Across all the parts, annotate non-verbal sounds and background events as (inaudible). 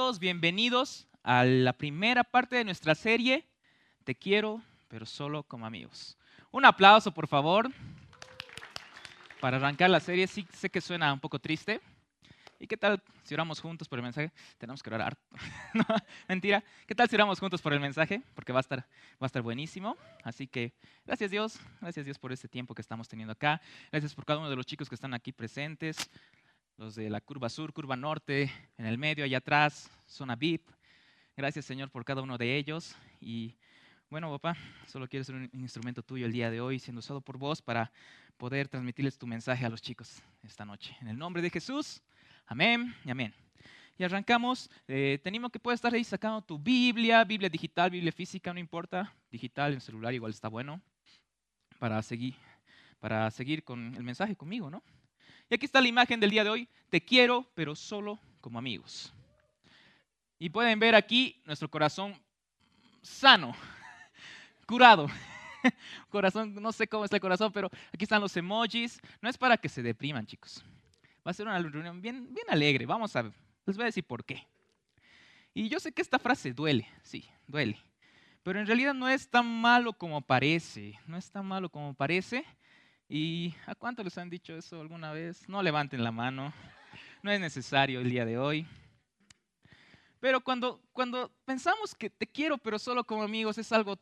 todos? Bienvenidos a la primera parte de nuestra serie Te quiero, pero solo como amigos. Un aplauso, por favor, para arrancar la serie. Sí sé que suena un poco triste. ¿Y qué tal si oramos juntos por el mensaje? Tenemos que orar harto. (laughs) mentira. ¿Qué tal si oramos juntos por el mensaje? Porque va a, estar, va a estar buenísimo. Así que gracias Dios. Gracias Dios por este tiempo que estamos teniendo acá. Gracias por cada uno de los chicos que están aquí presentes los de la curva sur, curva norte, en el medio, allá atrás, zona VIP. Gracias, Señor, por cada uno de ellos. Y bueno, papá, solo quiero ser un instrumento tuyo el día de hoy, siendo usado por vos para poder transmitirles tu mensaje a los chicos esta noche. En el nombre de Jesús, amén y amén. Y arrancamos. Eh, tenemos que puedes estar ahí sacando tu Biblia, Biblia digital, Biblia física, no importa. Digital, en celular igual está bueno. Para seguir, para seguir con el mensaje conmigo, ¿no? Y aquí está la imagen del día de hoy. Te quiero, pero solo como amigos. Y pueden ver aquí nuestro corazón sano, (laughs) curado. (laughs) Corazón, no sé cómo está el corazón, pero aquí están los emojis. No es para que se depriman, chicos. Va a ser una reunión bien, bien alegre. Vamos a, les voy a decir por qué. Y yo sé que esta frase duele, sí, duele. Pero en realidad no es tan malo como parece. No es tan malo como parece. ¿Y a cuánto les han dicho eso alguna vez? No levanten la mano, no es necesario el día de hoy. Pero cuando, cuando pensamos que te quiero, pero solo como amigos, es algo,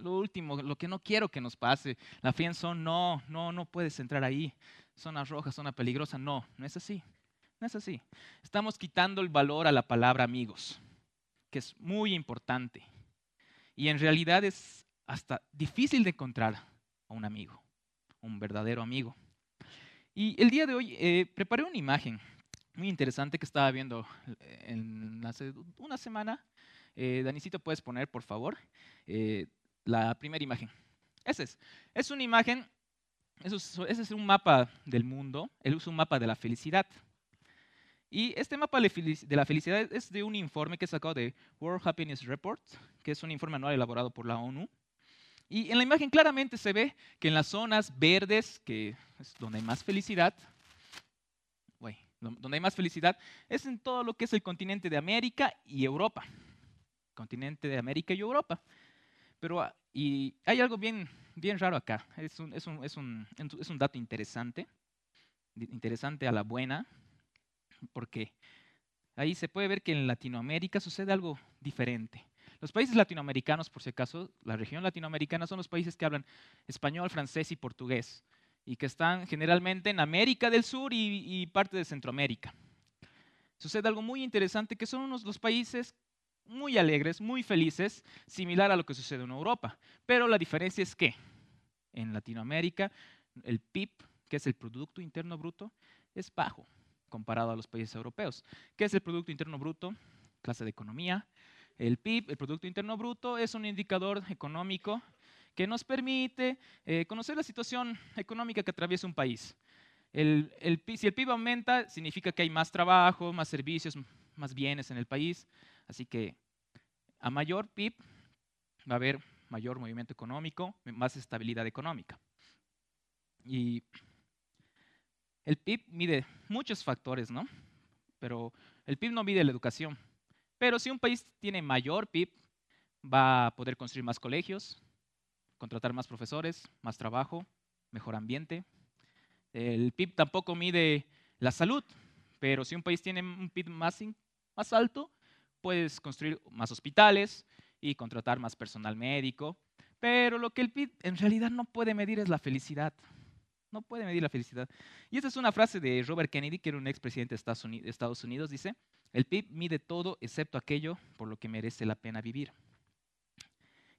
lo último, lo que no quiero que nos pase. La son no, no, no puedes entrar ahí. Zona roja, zona peligrosa, no, no es así. No es así. Estamos quitando el valor a la palabra amigos, que es muy importante. Y en realidad es hasta difícil de encontrar a un amigo un verdadero amigo. Y el día de hoy eh, preparé una imagen muy interesante que estaba viendo eh, en hace una semana. Eh, Danicito, puedes poner, por favor, eh, la primera imagen. Ese es. Es una imagen, ese es un mapa del mundo. Él usa un mapa de la felicidad. Y este mapa de la felicidad es de un informe que he sacado de World Happiness Report, que es un informe anual elaborado por la ONU. Y en la imagen claramente se ve que en las zonas verdes, que es donde hay más felicidad, donde hay más felicidad, es en todo lo que es el continente de América y Europa. Continente de América y Europa. Pero ah, y hay algo bien, bien raro acá. Es un, es, un, es, un, es un dato interesante, interesante a la buena, porque ahí se puede ver que en Latinoamérica sucede algo diferente. Los países latinoamericanos, por si acaso, la región latinoamericana son los países que hablan español, francés y portugués y que están generalmente en América del Sur y, parte de Centroamérica. Sucede algo muy interesante que son unos los países muy alegres, muy felices, similar a lo que sucede en Europa. Pero la diferencia es que en Latinoamérica el PIB, que es el Producto Interno Bruto, es bajo comparado a los países europeos. ¿Qué es el Producto Interno Bruto? Clase de economía, el PIB, el Producto Interno Bruto, es un indicador económico que nos permite eh, conocer la situación económica que atraviesa un país. El, si el PIB aumenta, significa que hay más trabajo, más servicios, más bienes en el país. Así que a mayor PIB va a haber mayor movimiento económico, más estabilidad económica. Y el PIB mide muchos factores, ¿no? Pero el PIB no mide la educación. Pero si un país tiene mayor PIB, va a poder construir más colegios, contratar más profesores, más trabajo, mejor ambiente. El PIB tampoco mide la salud, pero si un país tiene un PIB más, más alto, puedes construir más hospitales y contratar más personal médico. Pero lo que el PIB en realidad no puede medir es la felicidad. No puede medir la felicidad. Y esa es una frase de Robert Kennedy, que era un expresidente de Estados Unidos. Dice, el PIB mide todo excepto aquello por lo que merece la pena vivir.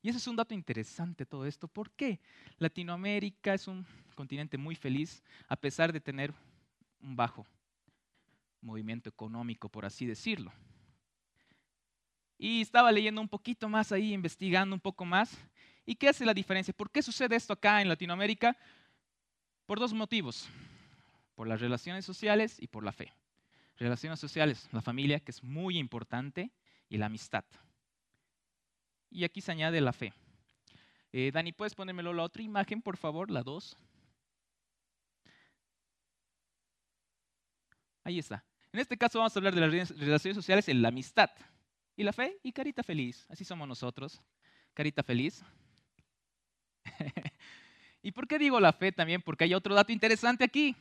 Y ese es un dato interesante todo esto. ¿Por qué? Latinoamérica es un continente muy feliz a pesar de tener un bajo movimiento económico, por así decirlo. Y estaba leyendo un poquito más ahí, investigando un poco más. ¿Y qué hace la diferencia? ¿Por qué sucede esto acá en Latinoamérica? Por dos motivos. Por las relaciones sociales y por la fe. Relaciones sociales, la familia, que es muy importante, y la amistad. Y aquí se añade la fe. Eh, Dani, ¿puedes ponérmelo la otra imagen, por favor? La dos. Ahí está. En este caso vamos a hablar de las relaciones sociales en la amistad. Y la fe y carita feliz. Así somos nosotros. Carita feliz. (laughs) ¿Y por qué digo la fe también? Porque hay otro dato interesante aquí.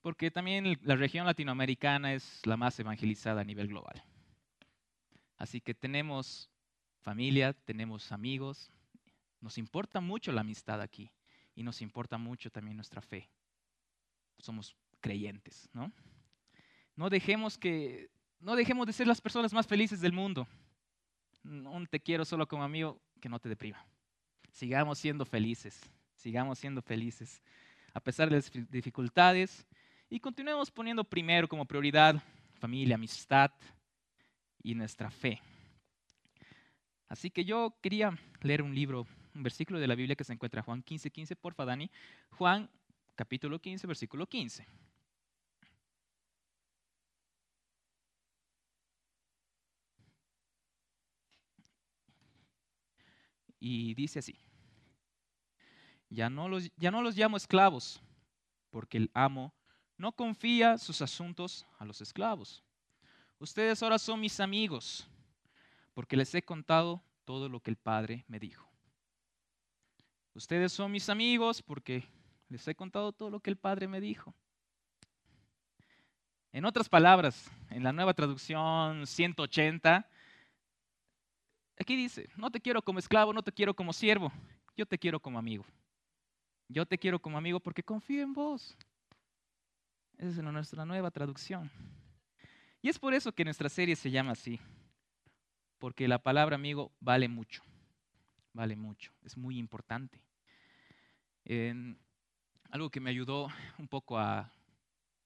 Porque también la región latinoamericana es la más evangelizada a nivel global. Así que tenemos familia, tenemos amigos. Nos importa mucho la amistad aquí. Y nos importa mucho también nuestra fe. Somos creyentes, ¿no? No dejemos que no dejemos de ser las personas más felices del mundo. Un te quiero solo como amigo que no te deprima. Sigamos siendo felices, sigamos siendo felices a pesar de las dificultades y continuemos poniendo primero como prioridad familia, amistad y nuestra fe. Así que yo quería leer un libro, un versículo de la Biblia que se encuentra en Juan 15, 15, porfa. Juan capítulo 15, versículo 15. y dice así, ya no, los, ya no los llamo esclavos, porque el amo no confía sus asuntos a los esclavos. Ustedes ahora son mis amigos, porque les he contado todo lo que el Padre me dijo. Ustedes son mis amigos porque les he contado todo lo que el Padre me dijo. En otras palabras, en la nueva traducción 180, Aquí dice, no te quiero como esclavo, no te quiero como siervo, yo te quiero como amigo. Yo te quiero como amigo porque confío en vos. Esa es nuestra nueva traducción. Y es por eso que nuestra serie se llama así, porque la palabra amigo vale mucho, vale mucho, es muy importante. algo que me ayudó un poco a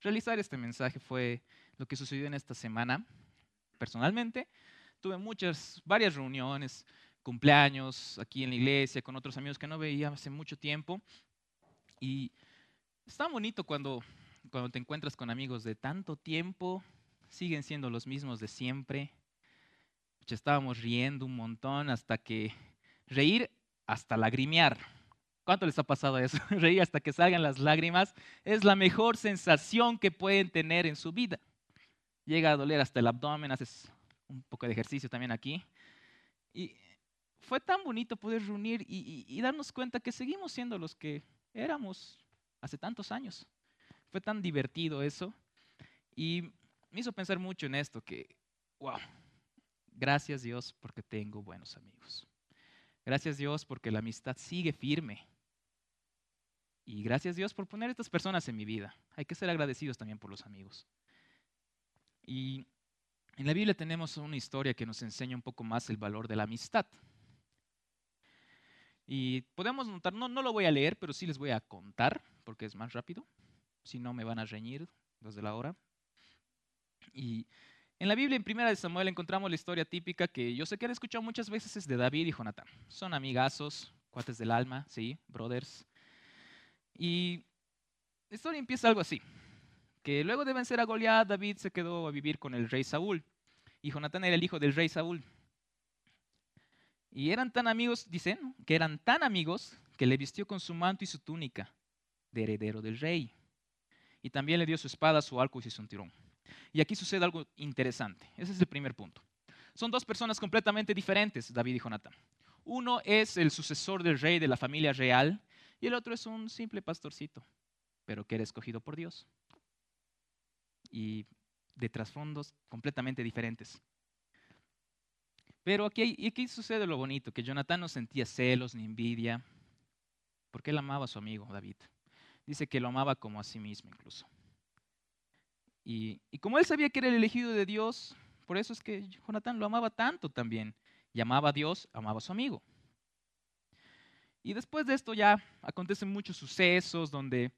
realizar este mensaje fue lo que sucedió en esta semana, personalmente, tuve muchas, varias reuniones, cumpleaños aquí en la iglesia, con otros amigos que no veía hace mucho tiempo. Y es tan bonito cuando, cuando te encuentras con amigos de tanto tiempo, siguen siendo los mismos de siempre. Estábamos riendo un montón hasta que reír hasta lagrimear. ¿Cuánto les ha pasado eso? (laughs) Reír hasta que salgan las lágrimas es la mejor sensación que pueden tener en su vida. Llega a doler hasta el abdomen, haces un poco de ejercicio también aquí. Y fue tan bonito poder reunir y, darnos cuenta que seguimos siendo los que éramos hace tantos años. Fue tan divertido eso. Y me hizo pensar mucho en esto, que, wow, gracias Dios porque tengo buenos amigos. Gracias Dios porque la amistad sigue firme. Y gracias Dios por poner estas personas en mi vida. Hay que ser agradecidos también por los amigos. Y en la Biblia tenemos una historia que nos enseña un poco más el valor de la amistad. Y podemos notar, no, no lo voy a leer, pero sí les voy a contar, porque es más rápido. Si no, me van a reñir desde la hora. Y en la Biblia, en Primera de Samuel, encontramos la historia típica que yo sé que han escuchado muchas veces, es de David y Jonatán. Son amigazos, cuates del alma, sí, brothers. Y la historia empieza algo así que luego de vencer a Goliat, David se quedó a vivir con el rey Saúl. Y Jonatán era el hijo del rey Saúl. Y eran tan amigos, dicen, que eran tan amigos que le vistió con su manto y su túnica de heredero del rey. Y también le dio su espada, su arco y su cinturón. Y aquí sucede algo interesante. Ese es el primer punto. Son dos personas completamente diferentes, David y Jonatán. Uno es el sucesor del rey de la familia real y el otro es un simple pastorcito, pero que era escogido por Dios y de trasfondos completamente diferentes. Pero aquí, aquí sucede lo bonito, que Jonathan no sentía celos ni envidia, porque él amaba a su amigo David. Dice que lo amaba como a sí mismo incluso. Y, y como él sabía que era el elegido de Dios, por eso es que Jonathan lo amaba tanto también. Y amaba a Dios, amaba a su amigo. Y después de esto ya acontecen muchos sucesos donde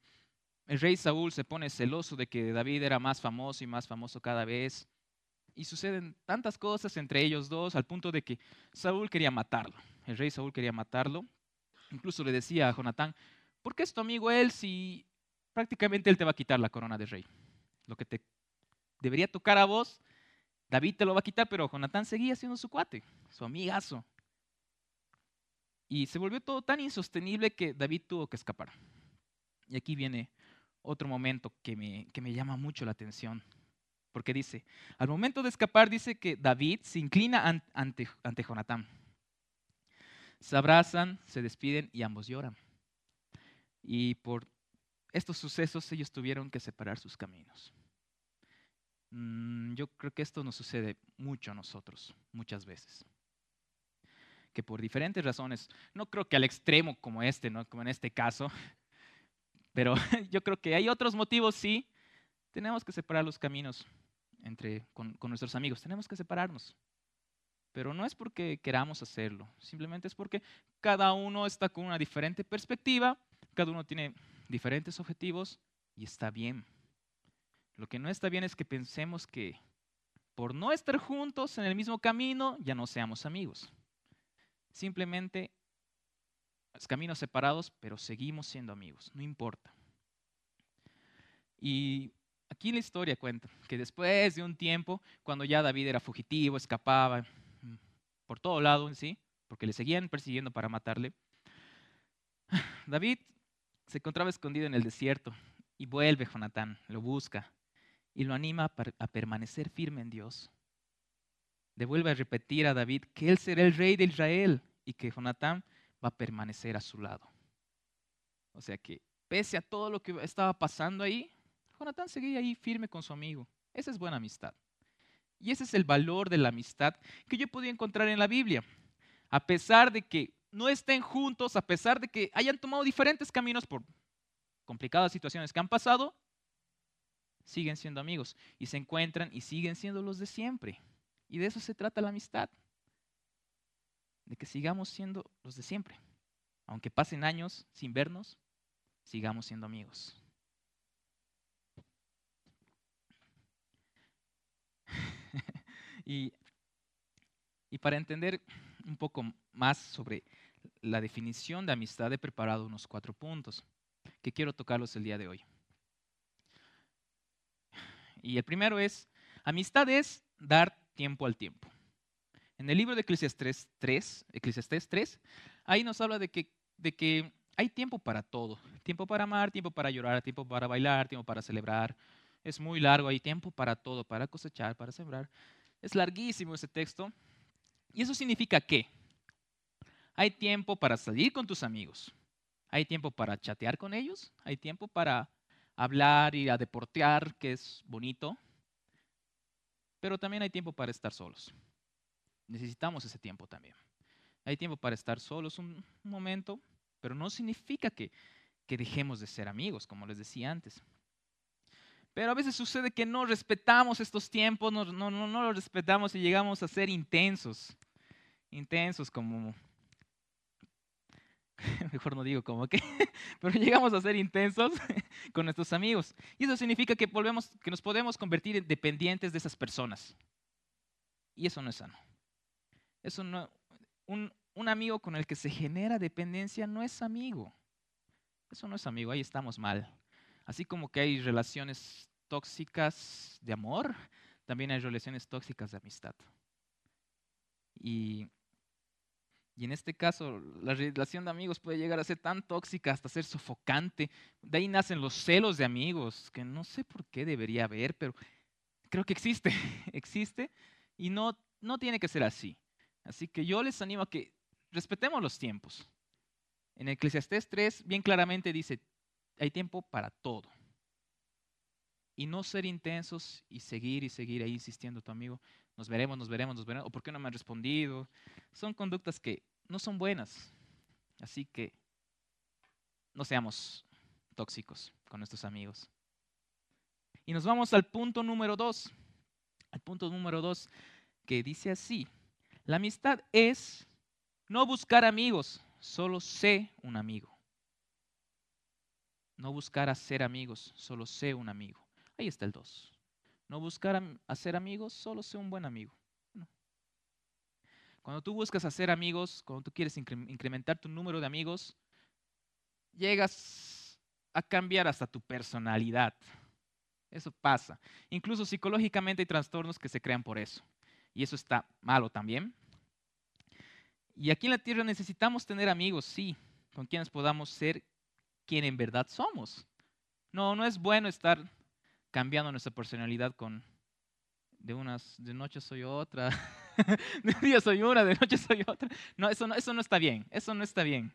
el rey Saúl se pone celoso de que David era más famoso y más famoso cada vez. Y suceden tantas cosas entre ellos dos al punto de que Saúl quería matarlo. El rey Saúl quería matarlo. Incluso le decía a Jonatán, ¿por qué es tu amigo él si prácticamente él te va a quitar la corona de rey? Lo que te debería tocar a vos, David te lo va a quitar, pero Jonatán seguía siendo su cuate, su amigazo. Y se volvió todo tan insostenible que David tuvo que escapar. Y aquí viene otro momento que me, que me llama mucho la atención. Porque dice, al momento de escapar, dice que David se inclina ante, ante Jonatán. Se abrazan, se despiden y ambos lloran. Y por estos sucesos ellos tuvieron que separar sus caminos. Mm, yo creo que esto nos sucede mucho a nosotros, muchas veces. Que por diferentes razones, no creo que al extremo como este, ¿no? como en este caso, (laughs) pero (laughs) yo creo que hay otros motivos, sí, tenemos que separar los caminos entre, con, con nuestros amigos, tenemos que separarnos. Pero no es porque queramos hacerlo, simplemente es porque cada uno está con una diferente perspectiva, cada uno tiene diferentes objetivos y está bien. Lo que no está bien es que pensemos que por no estar juntos en el mismo camino ya no seamos amigos. Simplemente es caminos separados, pero seguimos siendo amigos, no importa. Y aquí la historia cuenta que después de un tiempo, cuando ya David era fugitivo, escapaba mm, por todo lado en sí, porque le seguían persiguiendo para matarle, (sighs) David se encontraba escondido en el desierto y vuelve Jonatán, lo busca y lo anima a permanecer firme en Dios. Devuelve a repetir a David que él será el rey de Israel y que Jonatán va a permanecer a su lado. O sea que pese a todo lo que estaba pasando ahí, Jonatán seguía ahí firme con su amigo. Esa es buena amistad. Y ese es el valor de la amistad que yo podía encontrar en la Biblia. A pesar de que no estén juntos, a pesar de que hayan tomado diferentes caminos por complicadas situaciones que han pasado, siguen siendo amigos y se encuentran y siguen siendo los de siempre. Y de eso se trata la amistad. De que sigamos siendo los de siempre. Aunque pasen años sin vernos, sigamos siendo amigos. (laughs) y, y para entender un poco más sobre la definición de amistad, he preparado unos cuatro puntos que quiero tocarlos el día de hoy. Y el primero es, amistad es dar tiempo al tiempo. En el libro de Eclesiastes 3, Eclesiastes 3 ahí nos habla de que, de que hay tiempo para todo. Tiempo para amar, tiempo para llorar, tiempo para bailar, tiempo para celebrar. Es muy largo, hay tiempo para todo, para cosechar, para sembrar. Es larguísimo ese texto. ¿Y eso significa qué? Hay tiempo para salir con tus amigos. Hay tiempo para chatear con ellos. Hay tiempo para hablar y a deportear, que es bonito. Pero también hay tiempo para estar solos. Necesitamos ese tiempo también. Hay tiempo para estar solos un momento, pero no significa que, que dejemos de ser amigos, como les decía antes. Pero a veces sucede que no respetamos estos tiempos, no, no, no, no los respetamos y llegamos a ser intensos. Intensos como (laughs) mejor no digo como que, (laughs) pero llegamos a ser intensos (laughs) con nuestros amigos. Y eso significa que, volvemos, que nos podemos convertir en dependientes de esas personas. Y eso no es sano. Eso no, un, un amigo con el que se genera dependencia no es amigo. Eso no es amigo, ahí estamos mal. Así como que hay relaciones tóxicas de amor, también hay relaciones tóxicas de amistad. Y y en este caso, la relación de amigos puede llegar a ser tan tóxica hasta ser sofocante. De ahí nacen los celos de amigos, que no sé por qué debería haber, pero creo que existe, (laughs) existe y no, no tiene que ser así. Así que yo les animo a que respetemos los tiempos. En Eclesiastés 3 bien claramente dice, hay tiempo para todo. Y no ser intensos y seguir y seguir ahí insistiendo tu amigo, nos veremos, nos veremos, nos veremos, o por qué no me han respondido. Son conductas que no son buenas. Así que no seamos tóxicos con nuestros amigos. Y nos vamos al punto número dos. Al punto número dos que dice así. La amistad es no buscar amigos, solo sé un amigo. No buscar hacer amigos, solo sé un amigo. Ahí está el dos. No buscar hacer amigos, solo sé un buen amigo. Cuando tú buscas hacer amigos, cuando tú quieres incrementar tu número de amigos, llegas a cambiar hasta tu personalidad. Eso pasa. Incluso psicológicamente hay trastornos que se crean por eso. Y eso está malo también. Y aquí en la tierra necesitamos tener amigos, sí, con quienes podamos ser quien en verdad somos. No, no es bueno estar cambiando nuestra personalidad con de unas, de noche soy otra, (laughs) de día soy una, de noche soy otra. No eso, no, eso no está bien, eso no está bien.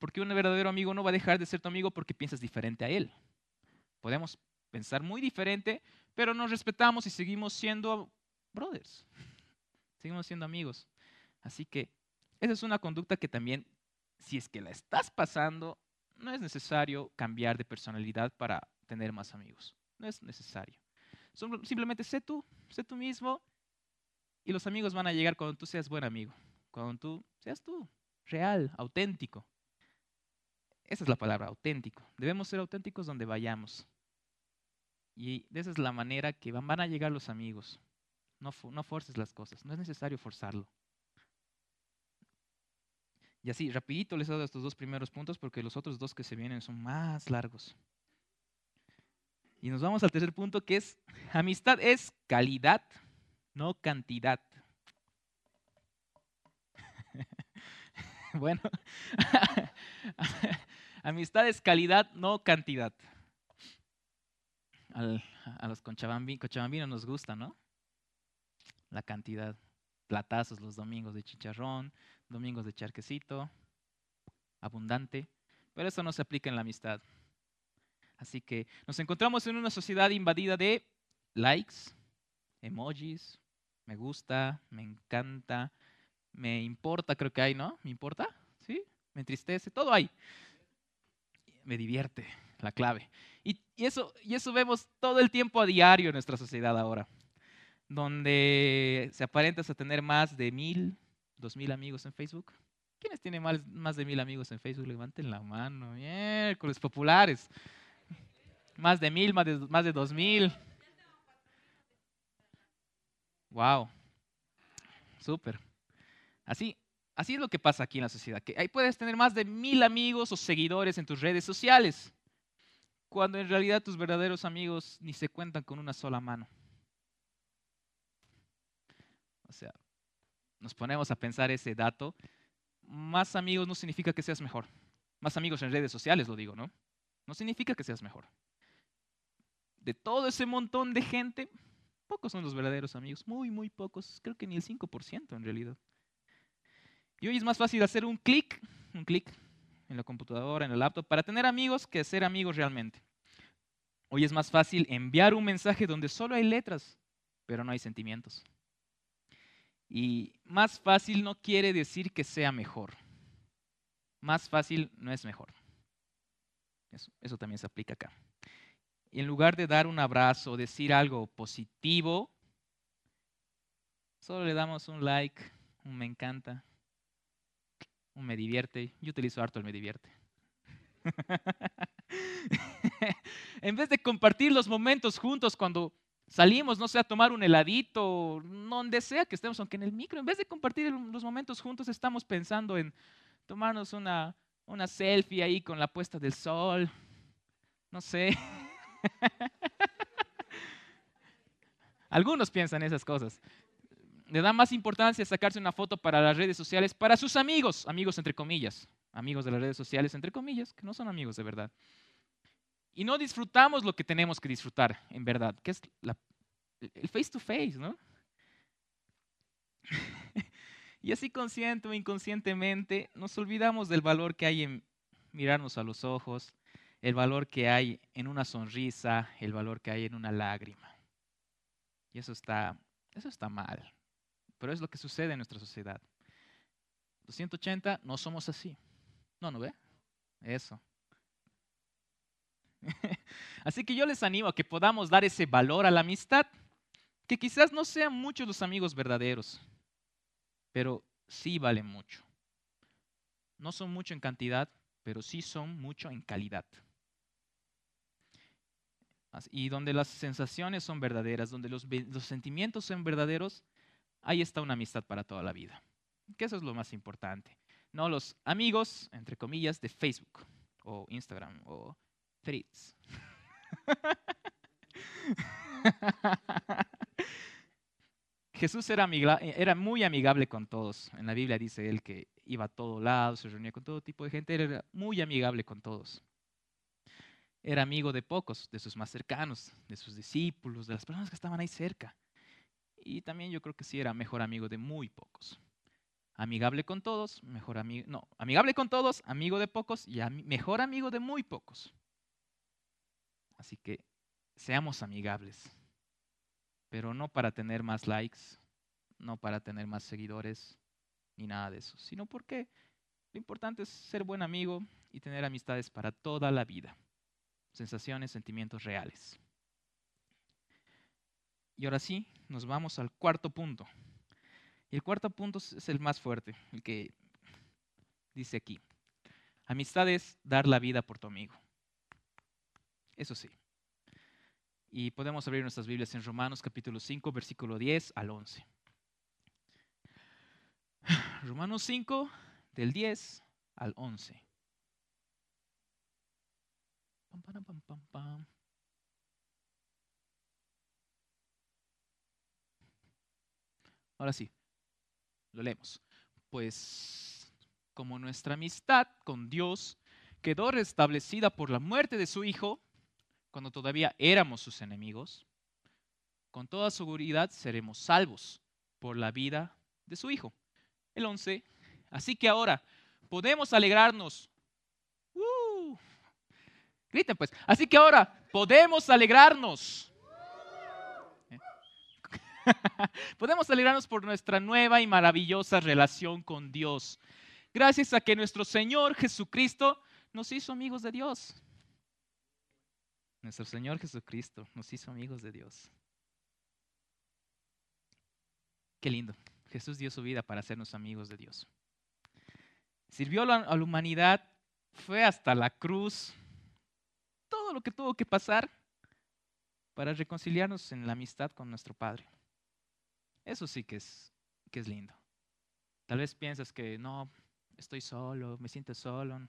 Porque un verdadero amigo no va a dejar de ser tu amigo porque piensas diferente a él. Podemos pensar muy diferente, pero nos respetamos y seguimos siendo brothers. (laughs) Seguimos siendo amigos. Así que esa es una conducta que también, si es que la estás pasando, no es necesario cambiar de personalidad para tener más amigos. No es necesario. Simplemente sé tú, sé tú mismo y los amigos van a llegar cuando tú seas buen amigo, cuando tú seas tú, real, auténtico. Esa es la palabra, auténtico. Debemos ser auténticos donde vayamos. Y esa es la manera que van, a llegar los amigos. No, no forces las cosas, no es necesario forzarlo. Y así, rapidito les he dado estos dos primeros puntos porque los otros dos que se vienen son más largos. Y nos vamos al tercer punto que es, amistad es calidad, no cantidad. (laughs) bueno, (laughs) amistad es calidad, no cantidad. a los cochabambinos nos gusta, ¿no? La cantidad. Platazos los domingos de chicharrón, domingos de charquecito, abundante. Pero eso no se aplica en la amistad. Así que nos encontramos en una sociedad invadida de likes, emojis, me gusta, me encanta, me importa, creo que hay, ¿no? ¿Me importa? ¿Sí? Me entristece, todo hay. Me divierte, la clave. Y, eso, y eso vemos todo el tiempo a diario en nuestra sociedad ahora, donde se aparenta a tener más de mil, dos mil amigos en Facebook. ¿Quiénes tienen más, más de mil amigos en Facebook? Levanten la mano. Miércoles populares. Más de mil, más de, más de dos mil. Wow. Súper. Así, así es lo que pasa aquí en la sociedad. Que ahí puedes tener más de mil amigos o seguidores en tus redes sociales. Cuando en realidad tus verdaderos amigos ni se cuentan con una sola mano. O sea, nos ponemos a pensar ese dato. Más amigos no significa que seas mejor. Más amigos en redes sociales, lo digo, ¿no? No significa que seas mejor de todo ese montón de gente, pocos son los verdaderos amigos, muy, muy pocos, creo que ni el 5% en realidad. Y hoy es más fácil hacer un clic, un clic en la computadora, en el laptop, para tener amigos que ser amigos realmente. Hoy es más fácil enviar un mensaje donde solo hay letras, pero no hay sentimientos. Y más fácil no quiere decir que sea mejor. Más fácil no es mejor. Eso, eso también se aplica acá. Y en lugar de dar un abrazo, decir algo positivo, solo le damos un like, un me encanta, un me divierte. Yo utilizo harto el me divierte. (laughs) en vez de compartir los momentos juntos cuando salimos, no sé, a tomar un heladito, donde sea que estemos, aunque en el micro, en vez de compartir los momentos juntos, estamos pensando en tomarnos una, una selfie ahí con la puesta del sol, no sé. (laughs) (laughs) Algunos piensan esas cosas. Le da más importancia sacarse una foto para las redes sociales para sus amigos, amigos entre comillas, amigos de las redes sociales entre comillas, que no son amigos de verdad. Y no disfrutamos lo que tenemos que disfrutar, en verdad, que es el face to face, ¿no? (laughs) y así consciente o inconscientemente nos olvidamos del valor que hay en mirarnos a los ojos, el valor que hay en una sonrisa, el valor que hay en una lágrima. Y eso está, eso está mal. Pero es lo que sucede en nuestra sociedad. 280 no somos así. No, ¿no ve? Eso. (laughs) así que yo les animo a que podamos dar ese valor a la amistad, que quizás no sean muchos los amigos verdaderos, pero sí valen mucho. No son mucho en cantidad, pero sí son mucho en calidad y donde las sensaciones son verdaderas, donde los, sentimientos son verdaderos, ahí está una amistad para toda la vida. Que eso es lo más importante. No los amigos, entre comillas, de Facebook o Instagram o Threads. (laughs) Jesús era, era, muy amigable con todos. En la Biblia dice él que iba a todo lado, se reunía con todo tipo de gente, era muy amigable con todos. Era amigo de pocos, de sus más cercanos, de sus discípulos, de las personas que estaban ahí cerca. Y también yo creo que sí era mejor amigo de muy pocos. Amigable con todos, mejor amigo, no, amigable con todos, amigo de pocos y mejor amigo de muy pocos. Así que seamos amigables, pero no para tener más likes, no para tener más seguidores, ni nada de eso, sino porque lo importante es ser buen amigo y tener amistades para toda la vida. Sensaciones, sentimientos reales. Y ahora sí, nos vamos al cuarto punto. Y el cuarto punto es el más fuerte, el que dice aquí. Amistad es dar la vida por tu amigo. Eso sí. Y podemos abrir nuestras Biblias en Romanos capítulo 5, versículo 10 al 11. (sighs) Romanos 5, del 10 al 11. Ahora sí, lo leemos. Pues como nuestra amistad con Dios quedó restablecida por la muerte de su Hijo, cuando todavía éramos sus enemigos, con toda seguridad seremos salvos por la vida de su Hijo. El 11. Así que ahora podemos alegrarnos. Griten pues. Así que ahora podemos alegrarnos (laughs) Podemos alegrarnos por nuestra nueva y maravillosa relación con Dios. Gracias a que nuestro Señor Jesucristo nos hizo amigos de Dios. Nuestro Señor Jesucristo nos hizo amigos de Dios. Qué lindo. Jesús dio su vida para hacernos amigos de Dios. Sirvió a la humanidad, fue hasta la cruz, todo lo que tuvo que pasar para reconciliarnos en la amistad con nuestro Padre. Eso sí que es, que es lindo. Tal vez piensas que no, estoy solo, me siento solo,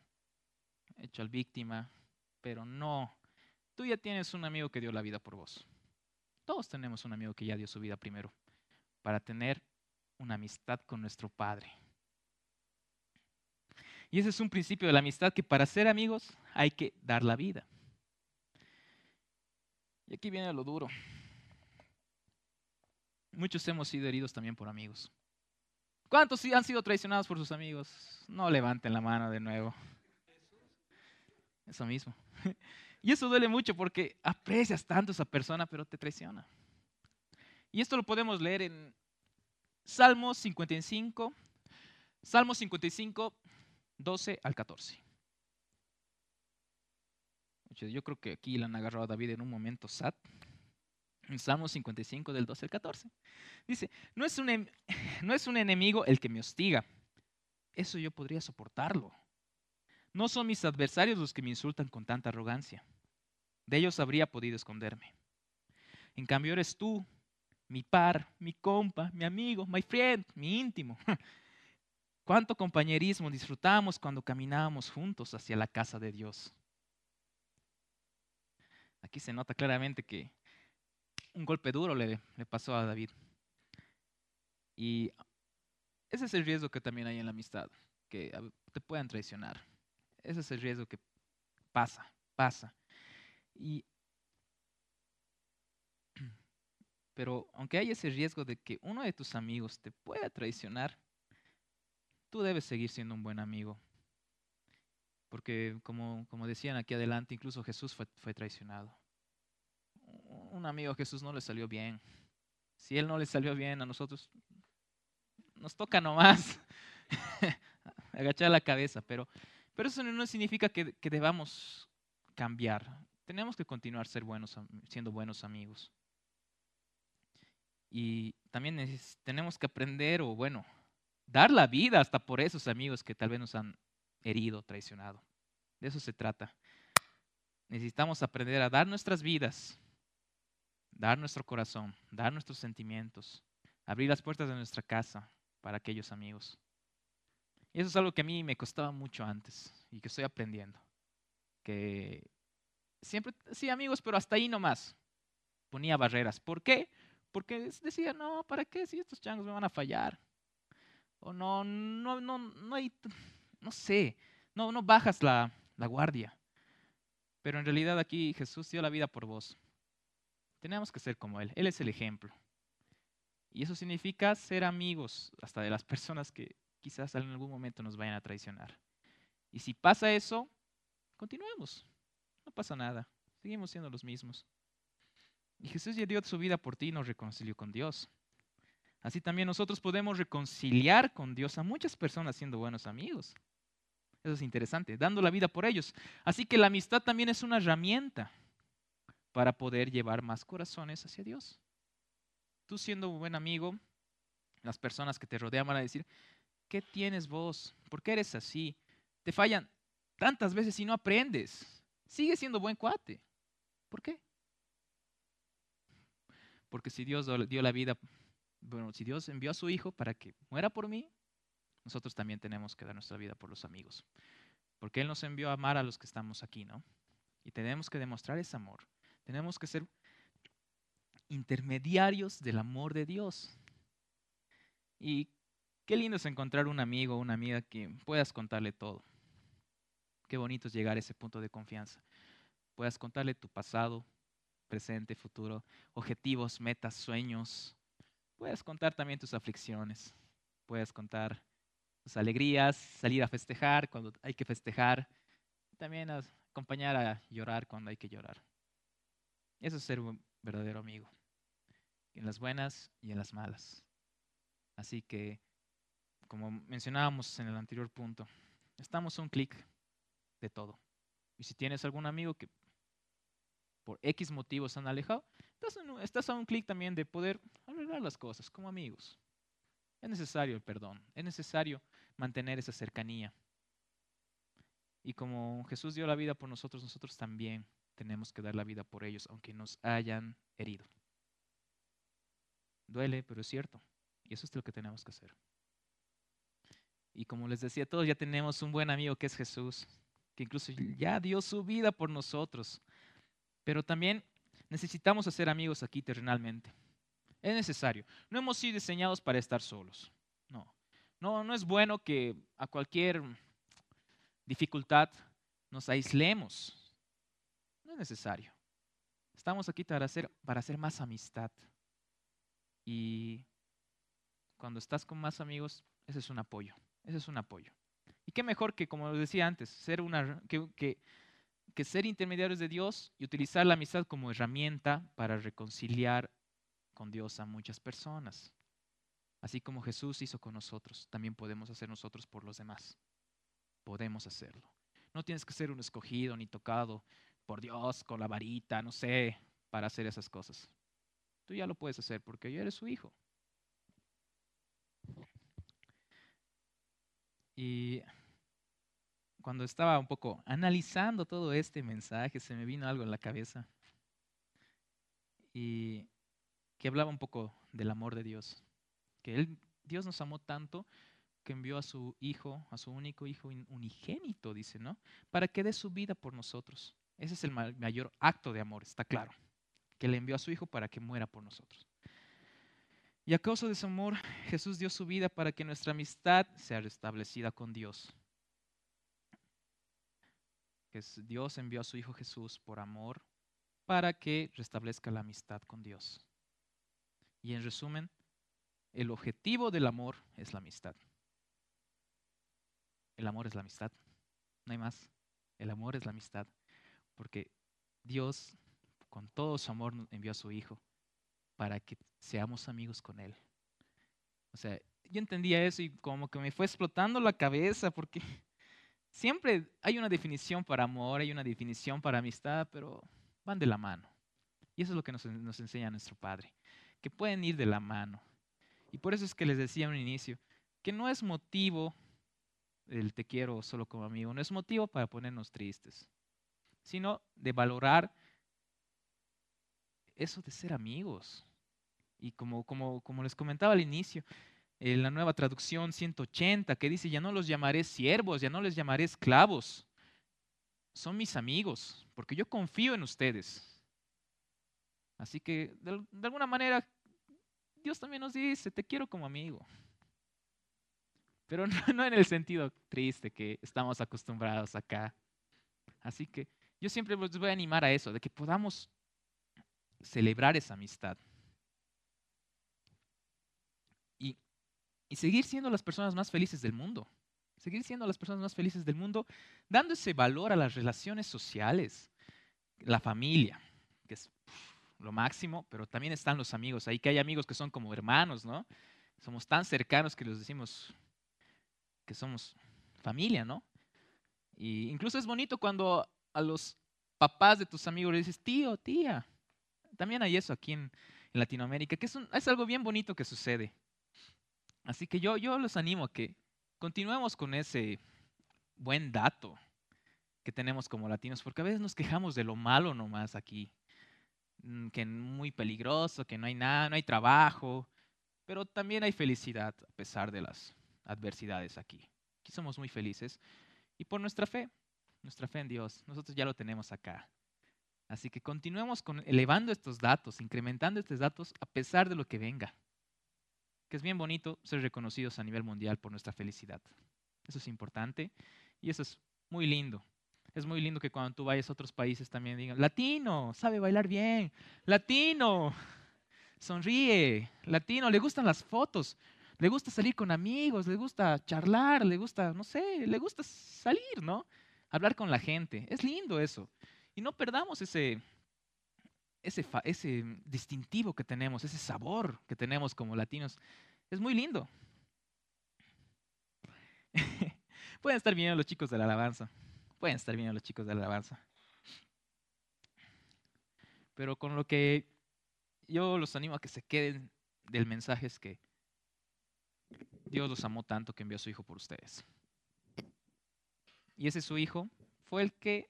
hecho al víctima, pero no. Tú ya tienes un amigo que dio la vida por vos. Todos tenemos un amigo que ya dio su vida primero para tener una amistad con nuestro Padre. Y ese es un principio de la amistad que para ser amigos hay que dar la vida. Y aquí viene lo duro. Muchos hemos sido heridos también por amigos. ¿Cuántos han sido traicionados por sus amigos? No levanten la mano de nuevo. Eso mismo. (laughs) Y eso duele mucho porque aprecias tanto a esa persona, pero te traiciona. Y esto lo podemos leer en Salmos 55, Salmos 55, 12 al 14. Yo creo que aquí le han agarrado a David en un momento sad. En Salmo 55 del 12 al 14. Dice, no es, un, (laughs) no es un enemigo el que me hostiga. Eso yo podría soportarlo. No son mis adversarios los que me insultan con tanta arrogancia. De ellos habría podido esconderme. En cambio eres tú, mi par, mi compa, mi amigo, my friend, mi íntimo. (laughs) Cuánto compañerismo disfrutamos cuando caminábamos juntos hacia la casa de Dios. Aquí se nota claramente que un golpe duro le, pasó a David. Y ese es el riesgo que también hay en la amistad, que te puedan traicionar. Ese es el riesgo que pasa, pasa. Y, (clears throat) pero aunque hay ese riesgo de que uno de tus amigos te pueda traicionar, tú debes seguir siendo un buen amigo. Porque como, como decían aquí adelante, incluso Jesús fue, fue traicionado un amigo Jesús no le salió bien. Si él no le salió bien a nosotros, nos toca nomás (laughs) agachar la cabeza, pero, pero eso no significa que, que debamos cambiar. Tenemos que continuar ser buenos, siendo buenos amigos. Y también tenemos que aprender o, bueno, dar la vida hasta por esos amigos que tal vez nos han herido, traicionado. De eso se trata. Necesitamos aprender a dar nuestras vidas dar nuestro corazón, dar nuestros sentimientos, abrir las puertas de nuestra casa para aquellos amigos. Y eso es algo que a mí me costaba mucho antes y que estoy aprendiendo. Que siempre, sí amigos, pero hasta ahí nomás. Ponía barreras. ¿Por qué? Porque decía, no, ¿para qué si estos changos me van a fallar? O no, no, no, no hay, no sé, no, no bajas la, la guardia. Pero en realidad aquí Jesús dio la vida por vos. Tenemos que ser como Él. Él es el ejemplo. Y eso significa ser amigos hasta de las (laughs) personas que quizás en algún momento nos vayan a traicionar. Y si pasa eso, continuemos. No pasa nada. Seguimos siendo los mismos. Y Jesús ya dio su vida por ti y nos reconcilió con Dios. Así también nosotros podemos reconciliar con Dios a muchas personas siendo buenos amigos. Eso es interesante, dando la vida por ellos. Así que la amistad también es una herramienta para poder llevar más corazones hacia Dios. Tú siendo un buen amigo, las personas que te rodean van a decir, ¿qué tienes vos? ¿Por qué eres así? Te fallan tantas veces y no aprendes. Sigue siendo buen cuate. ¿Por qué? Porque si Dios dio la vida, bueno, si Dios envió a su Hijo para que muera por mí, nosotros también tenemos que dar nuestra vida por los amigos. Porque Él nos envió a amar a los que estamos aquí, ¿no? Y tenemos que demostrar ese amor. Tenemos que ser intermediarios del amor de Dios. Y qué lindo es encontrar un amigo o una amiga que puedas contarle todo. Qué bonito es llegar a ese punto de confianza. Puedas contarle tu pasado, presente, futuro, objetivos, metas, sueños. Puedes contar también tus aflicciones. Puedes contar tus alegrías, salir a festejar cuando hay que festejar. También acompañar a llorar cuando hay que llorar. Eso es ser un verdadero amigo. En las buenas y en las malas. Así que, como mencionábamos en el anterior punto, estamos a un clic de todo. Y si tienes algún amigo que por X motivos han alejado, estás, a un clic también de poder arreglar las cosas como amigos. Es necesario el perdón, es necesario mantener esa cercanía. Y como Jesús dio la vida por nosotros, nosotros también tenemos que dar la vida por ellos, aunque nos hayan herido. Duele, pero es cierto. Y eso es lo que tenemos que hacer. Y como les decía, todos ya tenemos un buen amigo que es Jesús, que incluso ya dio su vida por nosotros. Pero también necesitamos hacer amigos aquí terrenalmente. Es necesario. No hemos sido diseñados para estar solos. No. No, no es bueno que a cualquier dificultad nos aislemos. No es necesario. Estamos aquí para hacer, para hacer más amistad. Y cuando estás con más amigos, ese es un apoyo. Ese es un apoyo. Y qué mejor que, como decía antes, ser una, que que ser intermediarios de Dios y utilizar la amistad como herramienta para reconciliar con Dios a muchas personas. Así como Jesús hizo con nosotros, también podemos hacer nosotros por los demás. Podemos hacerlo. No tienes que ser un escogido ni tocado por Dios con la varita, no sé, para hacer esas cosas. Tú ya lo puedes hacer porque yo eres su hijo. Y cuando estaba un poco analizando todo este mensaje, se me vino algo en la cabeza. Y que hablaba un poco del amor de Dios. Que él, Dios nos amó tanto que envió a su hijo, a su único hijo unigénito, dice, ¿no? Para que dé su vida por nosotros. Ese es el mayor acto de amor, está claro. Que le envió a su hijo para que muera por nosotros. Y a causa de ese amor, Jesús dio su vida para que nuestra amistad sea restablecida con Dios Dios envió a su Hijo Jesús por amor para que restablezca la amistad con Dios. Y en resumen, el objetivo del amor es la amistad. El amor es la amistad. No hay más. El amor es la amistad. Porque Dios, con todo su amor, envió a su Hijo para que seamos amigos con Él. O sea, yo entendía eso y como que me fue explotando la cabeza porque (laughs) Siempre hay una definición para amor, hay una definición para amistad, pero van de la mano. Y eso es lo que nos, enseña nuestro Padre, que pueden ir de la mano. Y por eso es que les decía en un inicio, que no es motivo el te quiero solo como amigo, no es motivo para ponernos tristes, sino de valorar eso de ser amigos. Y como, como, como les comentaba al inicio, en la nueva traducción 180, que dice, ya no los llamaré siervos, ya no les llamaré esclavos. Son mis amigos, porque yo confío en ustedes. Así que, de, alguna manera, Dios también nos dice, te quiero como amigo. Pero (laughs) no, no en el sentido triste que estamos acostumbrados acá. Así que yo siempre les voy a animar a eso, de que podamos celebrar esa amistad. Y, y seguir siendo las personas más felices del mundo. Seguir siendo las personas más felices del mundo, dando ese valor a las relaciones sociales, la familia, que es lo máximo, pero también están los amigos. Ahí que hay amigos que son como hermanos, ¿no? Somos tan cercanos que los decimos que somos familia, ¿no? Y incluso es bonito cuando a los papás de tus amigos le dices, tío, tía. También hay eso aquí en, Latinoamérica, que es, es, algo bien bonito que sucede. Así que yo, yo los animo a que continuemos con ese buen dato que tenemos como latinos, porque a veces nos quejamos de lo malo nomás aquí, mm, que es muy peligroso, que no hay nada, no hay trabajo, pero también hay felicidad a pesar de las adversidades aquí. Aquí somos muy felices y por nuestra fe, nuestra fe en Dios, nosotros ya lo tenemos acá. Así que continuemos con, elevando estos datos, incrementando estos datos a pesar de lo que venga. Que es bien bonito ser reconocidos a nivel mundial por nuestra felicidad. Eso es importante y eso es muy lindo. Es muy lindo que cuando tú vayas a otros países también digan, latino, sabe bailar bien, latino, sonríe, latino, le gustan las fotos, le gusta salir con amigos, le gusta charlar, le gusta, no sé, le gusta salir, ¿no? Hablar con la gente. Es lindo eso. Y no perdamos ese, ese, ese distintivo que tenemos, ese sabor que tenemos como latinos. Es muy lindo. (laughs) Pueden estar viendo los chicos de la alabanza. Pueden estar viendo los chicos de la alabanza. Pero con lo que yo los animo a que se queden del mensaje es que Dios los amó tanto que envió a su Hijo por ustedes. Y ese su Hijo fue el que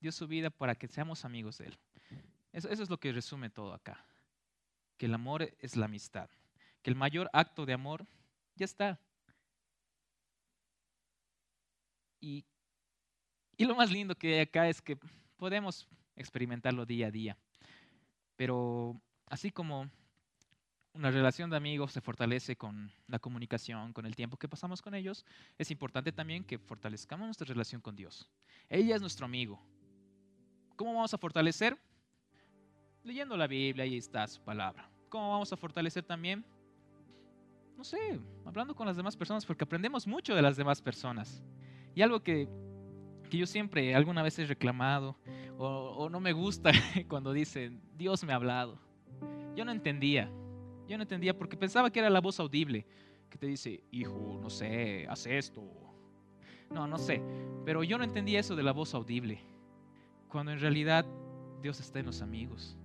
dio su vida para que seamos amigos de Él. Eso, es lo que resume todo acá. Que el amor es la amistad. Que el mayor acto de amor ya está. Y, y lo más lindo que hay acá es que podemos experimentarlo día a día. Pero así como una relación de amigos se fortalece con la comunicación, con el tiempo que pasamos con ellos, es importante también que fortalezcamos nuestra relación con Dios. Ella es nuestro amigo. ¿Cómo vamos a fortalecer? Leyendo la Biblia, ahí está su palabra. ¿Cómo vamos a fortalecer también? No sé, hablando con las demás personas, porque aprendemos mucho de las demás personas. Y algo que, que yo siempre alguna vez he reclamado, o, o no me gusta (laughs) cuando dicen, Dios me ha hablado. Yo no entendía, yo no entendía porque pensaba que era la voz audible que te dice, hijo, no sé, haz esto. No, no sé, pero yo no entendía eso de la voz audible, cuando en realidad Dios está en los amigos,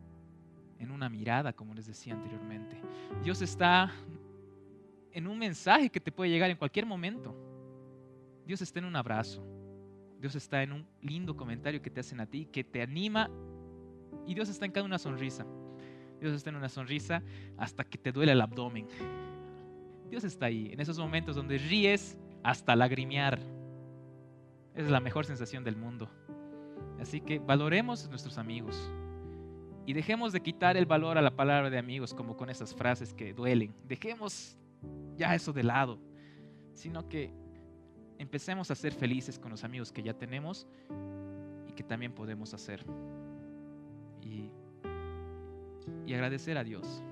en una mirada, como les decía anteriormente. Dios está en un mensaje que te puede llegar en cualquier momento. Dios está en un abrazo. Dios está en un lindo comentario que te hacen a ti, que te anima. Y Dios está en cada una sonrisa. Dios está en una sonrisa hasta que te duele el abdomen. Dios está ahí, en esos momentos donde ríes hasta lagrimear. Es la mejor sensación del mundo. Así que valoremos a nuestros amigos y dejemos de quitar el valor a la palabra de amigos como con esas frases que duelen. Dejemos ya eso de lado, sino que empecemos a ser felices con los amigos que ya tenemos y que también podemos hacer. Y y agradecer a Dios.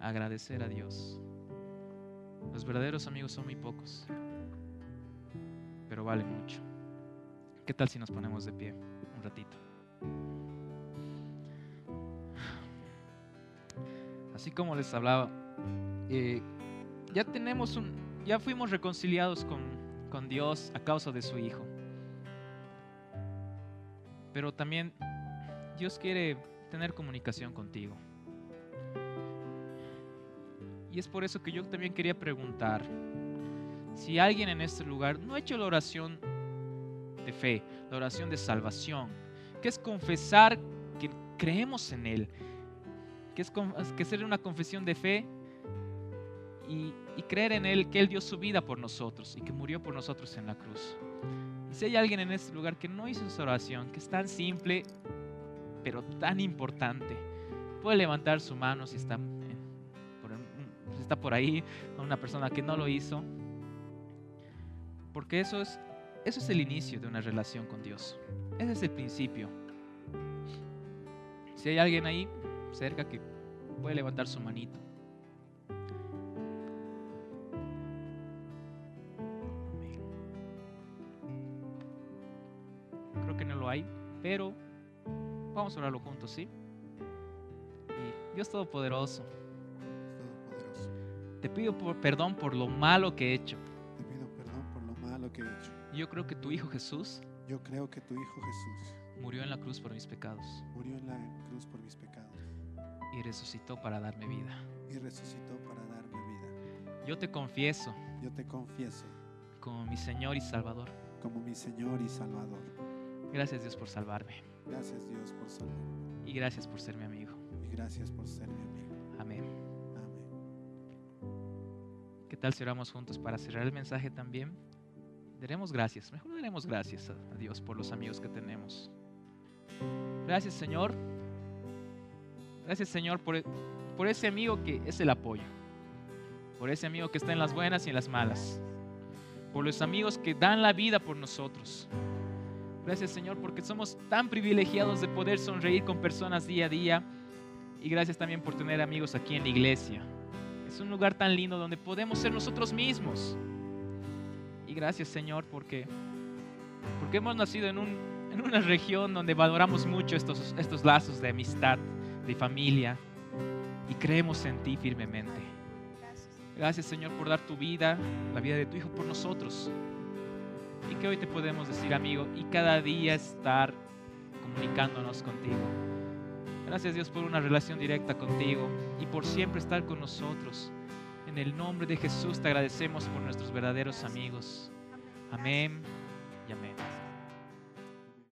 Agradecer a Dios. Los verdaderos amigos son muy pocos, pero valen mucho. ¿Qué tal si nos ponemos de pie un ratito? Así como les hablaba, eh, ya tenemos un, ya fuimos reconciliados con, con Dios a causa de su Hijo. Pero también Dios quiere tener comunicación contigo. Y es por eso que yo también quería preguntar si alguien en este lugar no ha hecho la oración de fe, la oración de salvación, que es confesar que creemos en Él, que es que hacer una confesión de fe y, y creer en Él, que Él dio su vida por nosotros y que murió por nosotros en la cruz. Y si hay alguien en este lugar que no hizo esa oración, que es tan simple pero tan importante. Puede levantar su mano si está, por, está por ahí, una persona que no lo hizo. Porque eso es eso es el inicio de una relación con Dios. Ese es el principio. Si hay alguien ahí cerca que puede levantar su manito. Creo que no lo hay, pero vamos a orarlo juntos, ¿sí? Y Dios Todopoderoso, Todopoderoso, te pido por- perdón por lo malo que he hecho. te pido perdón por lo malo que he hecho. Yo creo que tu Hijo Jesús Yo creo que tu Hijo Jesús murió en la cruz por mis pecados murió en la cruz por mis pecados y resucitó para darme vida. y resucitó para darme vida. Yo te confieso Yo te confieso como mi Señor y Salvador. como mi Señor y Salvador. Gracias Dios por salvarme Gracias Dios por salvarme y gracias por ser mi amigo. y gracias por ser mi amigo. Amén. Amén. ¿Qué tal si oramos juntos para cerrar el mensaje también? Daremos gracias, mejor daremos gracias a, Dios por los amigos que tenemos. Gracias Señor. Gracias Señor por, por ese amigo que es el apoyo. Por ese amigo que está en las buenas y en las malas. Por los amigos que dan la vida por nosotros. Gracias Señor porque somos tan privilegiados de poder sonreír con personas día a día. Y gracias también por tener amigos aquí en la iglesia. Es un lugar tan lindo donde podemos ser nosotros mismos. Y gracias Señor porque, porque hemos nacido en, un, en una región donde valoramos mucho estos, estos lazos de amistad, de familia. Y creemos en ti firmemente. Gracias Señor por dar tu vida, la vida de tu Hijo por nosotros. Y que hoy te podemos decir amigo y cada día estar comunicándonos contigo. Gracias Dios por una relación directa contigo y por siempre estar con nosotros. En el nombre de Jesús te agradecemos por nuestros verdaderos amigos. Amén